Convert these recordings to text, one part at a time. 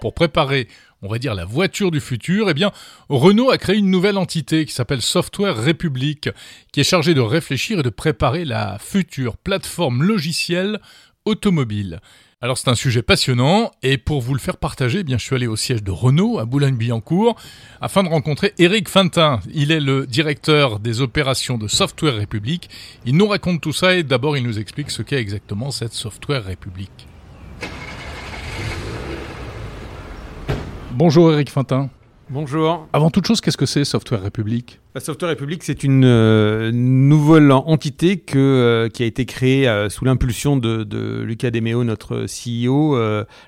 Pour préparer, on va dire, la voiture du futur, eh bien, Renault a créé une nouvelle entité qui s'appelle Software République, qui est chargée de réfléchir et de préparer la future plateforme logicielle automobile. Alors c'est un sujet passionnant et pour vous le faire partager, eh bien je suis allé au siège de Renault à Boulogne-Billancourt afin de rencontrer Eric Fintin. Il est le directeur des opérations de Software République. Il nous raconte tout ça et d'abord il nous explique ce qu'est exactement cette Software République. Bonjour Eric Fintin. Bonjour. Avant toute chose, qu'est-ce que c'est Software République? La Software République, c'est une euh, nouvelle entité euh, qui a été créée euh, sous l'impulsion de, de, Lucas Demeo, notre CEO,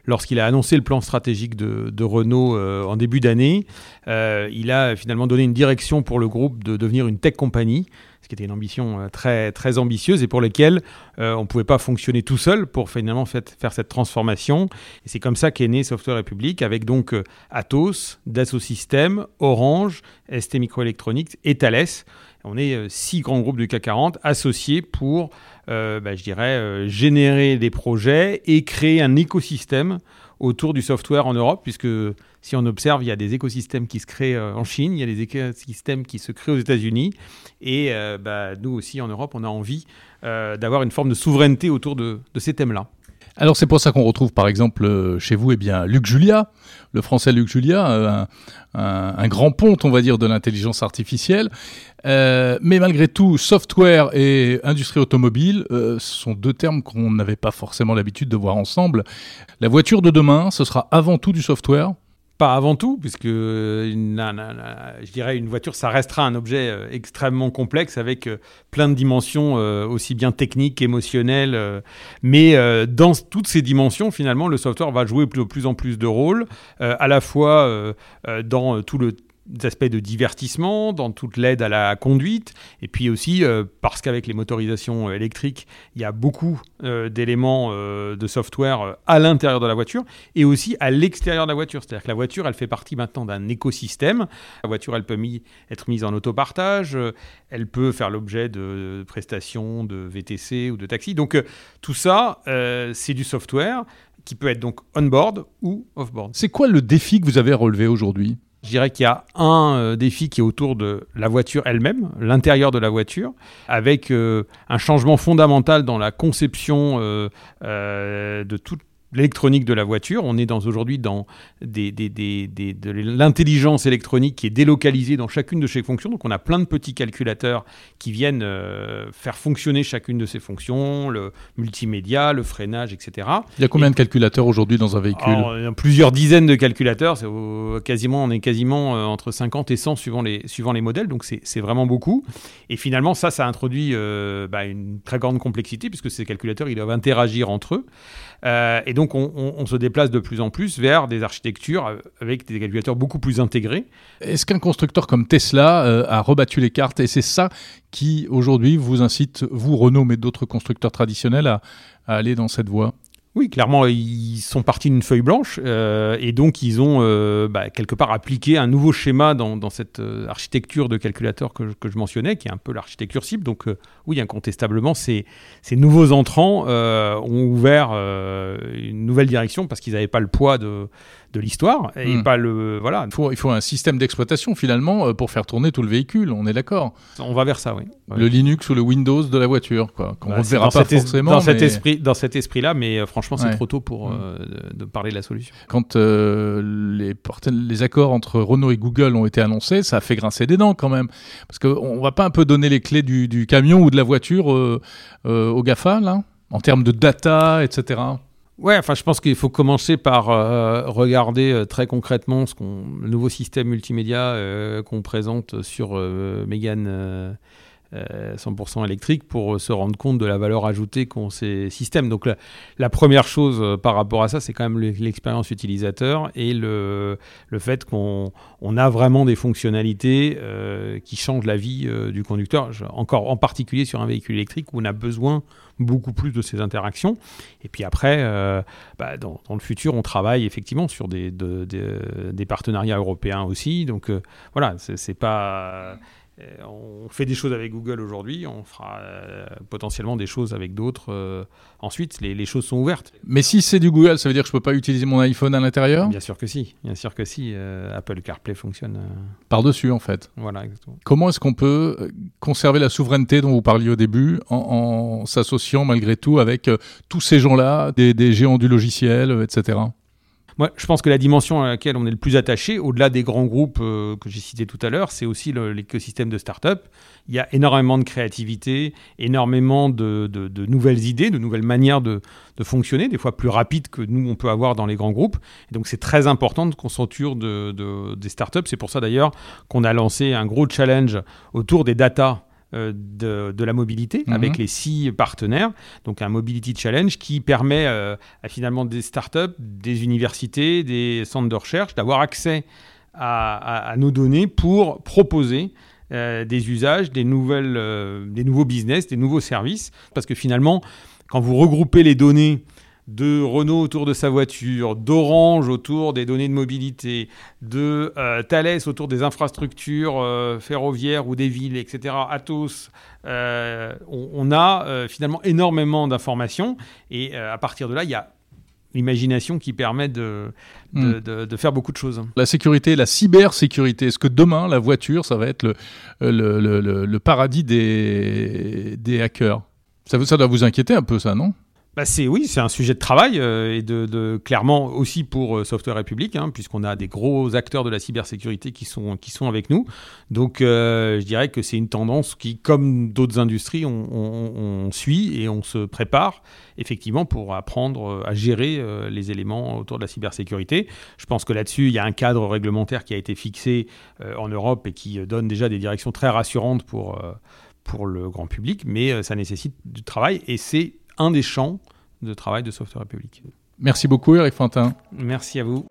lorsqu'il a annoncé le plan stratégique de, Renault en début d'année. il a finalement donné une direction pour le groupe de devenir une tech company qui était une ambition très, très ambitieuse et pour laquelle on ne pouvait pas fonctionner tout seul pour finalement faire cette transformation. Et c'est comme ça qu'est né Software République avec donc Atos, Dassault Systèmes, Orange, ST Microelectronics et Thales. On est six grands groupes du CAC 40 associés pour, bah, je dirais, générer des projets et créer un écosystème autour du software en Europe, puisque si on observe, il y a des écosystèmes qui se créent euh, en Chine, il y a des écosystèmes qui se créent aux États-Unis, et euh, bah, nous aussi en Europe, on a envie euh, d'avoir une forme de souveraineté autour de, ces thèmes-là. Alors c'est pour ça qu'on retrouve par exemple chez vous eh bien, Luc Julia, le français Luc Julia, un, grand ponte on va dire de l'intelligence artificielle. mais malgré tout, software et industrie automobile ce sont deux termes qu'on n'avait pas forcément l'habitude de voir ensemble. La voiture de demain, ce sera avant tout du software pas avant tout, puisque je dirais une voiture, ça restera un objet euh, extrêmement complexe avec euh, plein de dimensions euh, aussi bien techniques, émotionnelles. mais dans toutes ces dimensions, finalement, le software va jouer de plus en plus de rôles, à la fois dans tout le aspects de divertissement, dans toute l'aide à la conduite, et puis aussi euh, parce qu'avec les motorisations euh, électriques, il y a beaucoup euh, d'éléments de software à l'intérieur de la voiture et aussi à l'extérieur de la voiture. C'est-à-dire que la voiture, elle fait partie maintenant d'un écosystème. La voiture, elle peut être mise en autopartage, elle peut faire l'objet de prestations de VTC ou de taxi. Donc tout ça, c'est du software qui peut être donc on-board ou off-board. C'est quoi le défi que vous avez relevé aujourd'hui? Je dirais qu'il y a un euh, défi qui est autour de la voiture elle-même, l'intérieur de la voiture, avec euh, un changement fondamental dans la conception euh, de toute l'électronique de la voiture. On est dans aujourd'hui dans des, des, des, de l'intelligence électronique qui est délocalisée dans chacune de ces fonctions. Donc on a plein de petits calculateurs qui viennent euh, faire fonctionner chacune de ces fonctions, le multimédia, le freinage, etc. Il y a combien de calculateurs aujourd'hui dans un véhicule? Il y a plusieurs dizaines de calculateurs. quasiment, on est quasiment euh, entre 50 et 100 suivant les, suivant les modèles. Donc c'est vraiment beaucoup. Et finalement, ça, ça introduit euh, bah, une très grande complexité puisque ces calculateurs, ils doivent interagir entre eux. Euh, et donc, on, se déplace de plus en plus vers des architectures avec des calculateurs beaucoup plus intégrés. Est-ce qu'un constructeur comme Tesla euh, a rebattu les cartes Et c'est ça qui, aujourd'hui, vous incite, vous, Renault, mais d'autres constructeurs traditionnels, à aller dans cette voie? Oui, clairement, ils sont partis d'une feuille blanche euh, et donc ils ont euh, bah, quelque part appliqué un nouveau schéma dans, cette euh, architecture de calculateur que, je mentionnais, qui est un peu l'architecture cible. Donc oui, incontestablement, ces, ces nouveaux entrants ont ouvert une nouvelle direction parce qu'ils n'avaient pas le poids de, de l'histoire et hmm. pas le voilà. Il faut, il faut un système d'exploitation finalement pour faire tourner tout le véhicule. On est d'accord. On va vers ça, oui. Le Linux ou le Windows de la voiture, quoi. Qu'on ne bah, verra pas forcément. Dans cet esprit, dans cet esprit-là, mais franchement, c'est trop tôt pour euh, de, parler de la solution. Quand les, les accords entre Renault et Google ont été annoncés, ça a fait grincer des dents quand même, parce qu'on va pas un peu donner les clés du, du camion ou de la voiture au GAFA là, en termes de data, etc. Ouais, enfin, je pense qu'il faut commencer par euh, regarder euh, très concrètement ce qu'on, le nouveau système multimédia euh, qu'on présente sur Mégane 100% électrique pour se rendre compte de la valeur ajoutée qu'ont ces systèmes. Donc, la, première chose par rapport à ça, c'est quand même l'expérience utilisateur et le, le fait qu'on on a vraiment des fonctionnalités qui changent la vie du conducteur, encore en particulier sur un véhicule électrique où on a besoin beaucoup plus de ces interactions. Et puis après, euh, bah, dans, le futur, on travaille effectivement sur des, des partenariats européens aussi. Donc euh, voilà, c'est pas on fait des choses avec Google aujourd'hui, on fera euh, potentiellement des choses avec d'autres. Euh, ensuite, les, choses sont ouvertes. Mais si c'est du Google, ça veut dire que je ne peux pas utiliser mon iPhone à l'intérieur? Bien sûr que si. Bien sûr que si. Euh, Apple CarPlay fonctionne. Par-dessus, en fait. Voilà, exactement. Comment est-ce qu'on peut conserver la souveraineté dont vous parliez au début en, s'associant malgré tout avec tous ces gens-là, des géants du logiciel, etc. Moi, je pense que la dimension à laquelle on est le plus attaché, au-delà des grands groupes euh, que j'ai cités tout à l'heure, c'est aussi l'écosystème de start-up. Il y a énormément de créativité, énormément de, nouvelles idées, de nouvelles manières de, fonctionner, des fois plus rapides que nous, on peut avoir dans les grands groupes. Et donc, c'est très important de concenture de, des start-up. C'est pour ça d'ailleurs qu'on a lancé un gros challenge autour des data euh, de, la mobilité mhm. avec les six partenaires. Donc un Mobility Challenge qui permet euh, à finalement des startups, des universités, des centres de recherche d'avoir accès à, nos données pour proposer euh, des usages, des, nouvelles, des nouveaux business, des nouveaux services. Parce que finalement, quand vous regroupez les données de Renault autour de sa voiture, d'Orange autour des données de mobilité, de euh, Thales autour des infrastructures euh, ferroviaires ou des villes, etc., Atos, euh, on, a finalement énormément d'informations et à partir de là, il y a l'imagination qui permet de, de, hmm. faire beaucoup de choses. La sécurité, la cybersécurité, est-ce que demain, la voiture, ça va être le, le, le, paradis des, des hackers? Ça, ça doit vous inquiéter un peu, ça, non? Bah oui, c'est un sujet de travail euh, et clairement aussi pour euh, Software République, hein, puisqu'on a des gros acteurs de la cybersécurité qui sont qui sont avec nous. Donc euh, je dirais que c'est une tendance qui, comme d'autres industries, on, suit et on se prépare effectivement pour apprendre à gérer les éléments autour de la cybersécurité. Je pense que là-dessus, il y a un cadre réglementaire qui a été fixé en Europe et qui donne déjà des directions très rassurantes pour pour le grand public, mais ça nécessite du travail et c'est un des champs de travail de Software République. Merci beaucoup Eric Fantin. Merci à vous.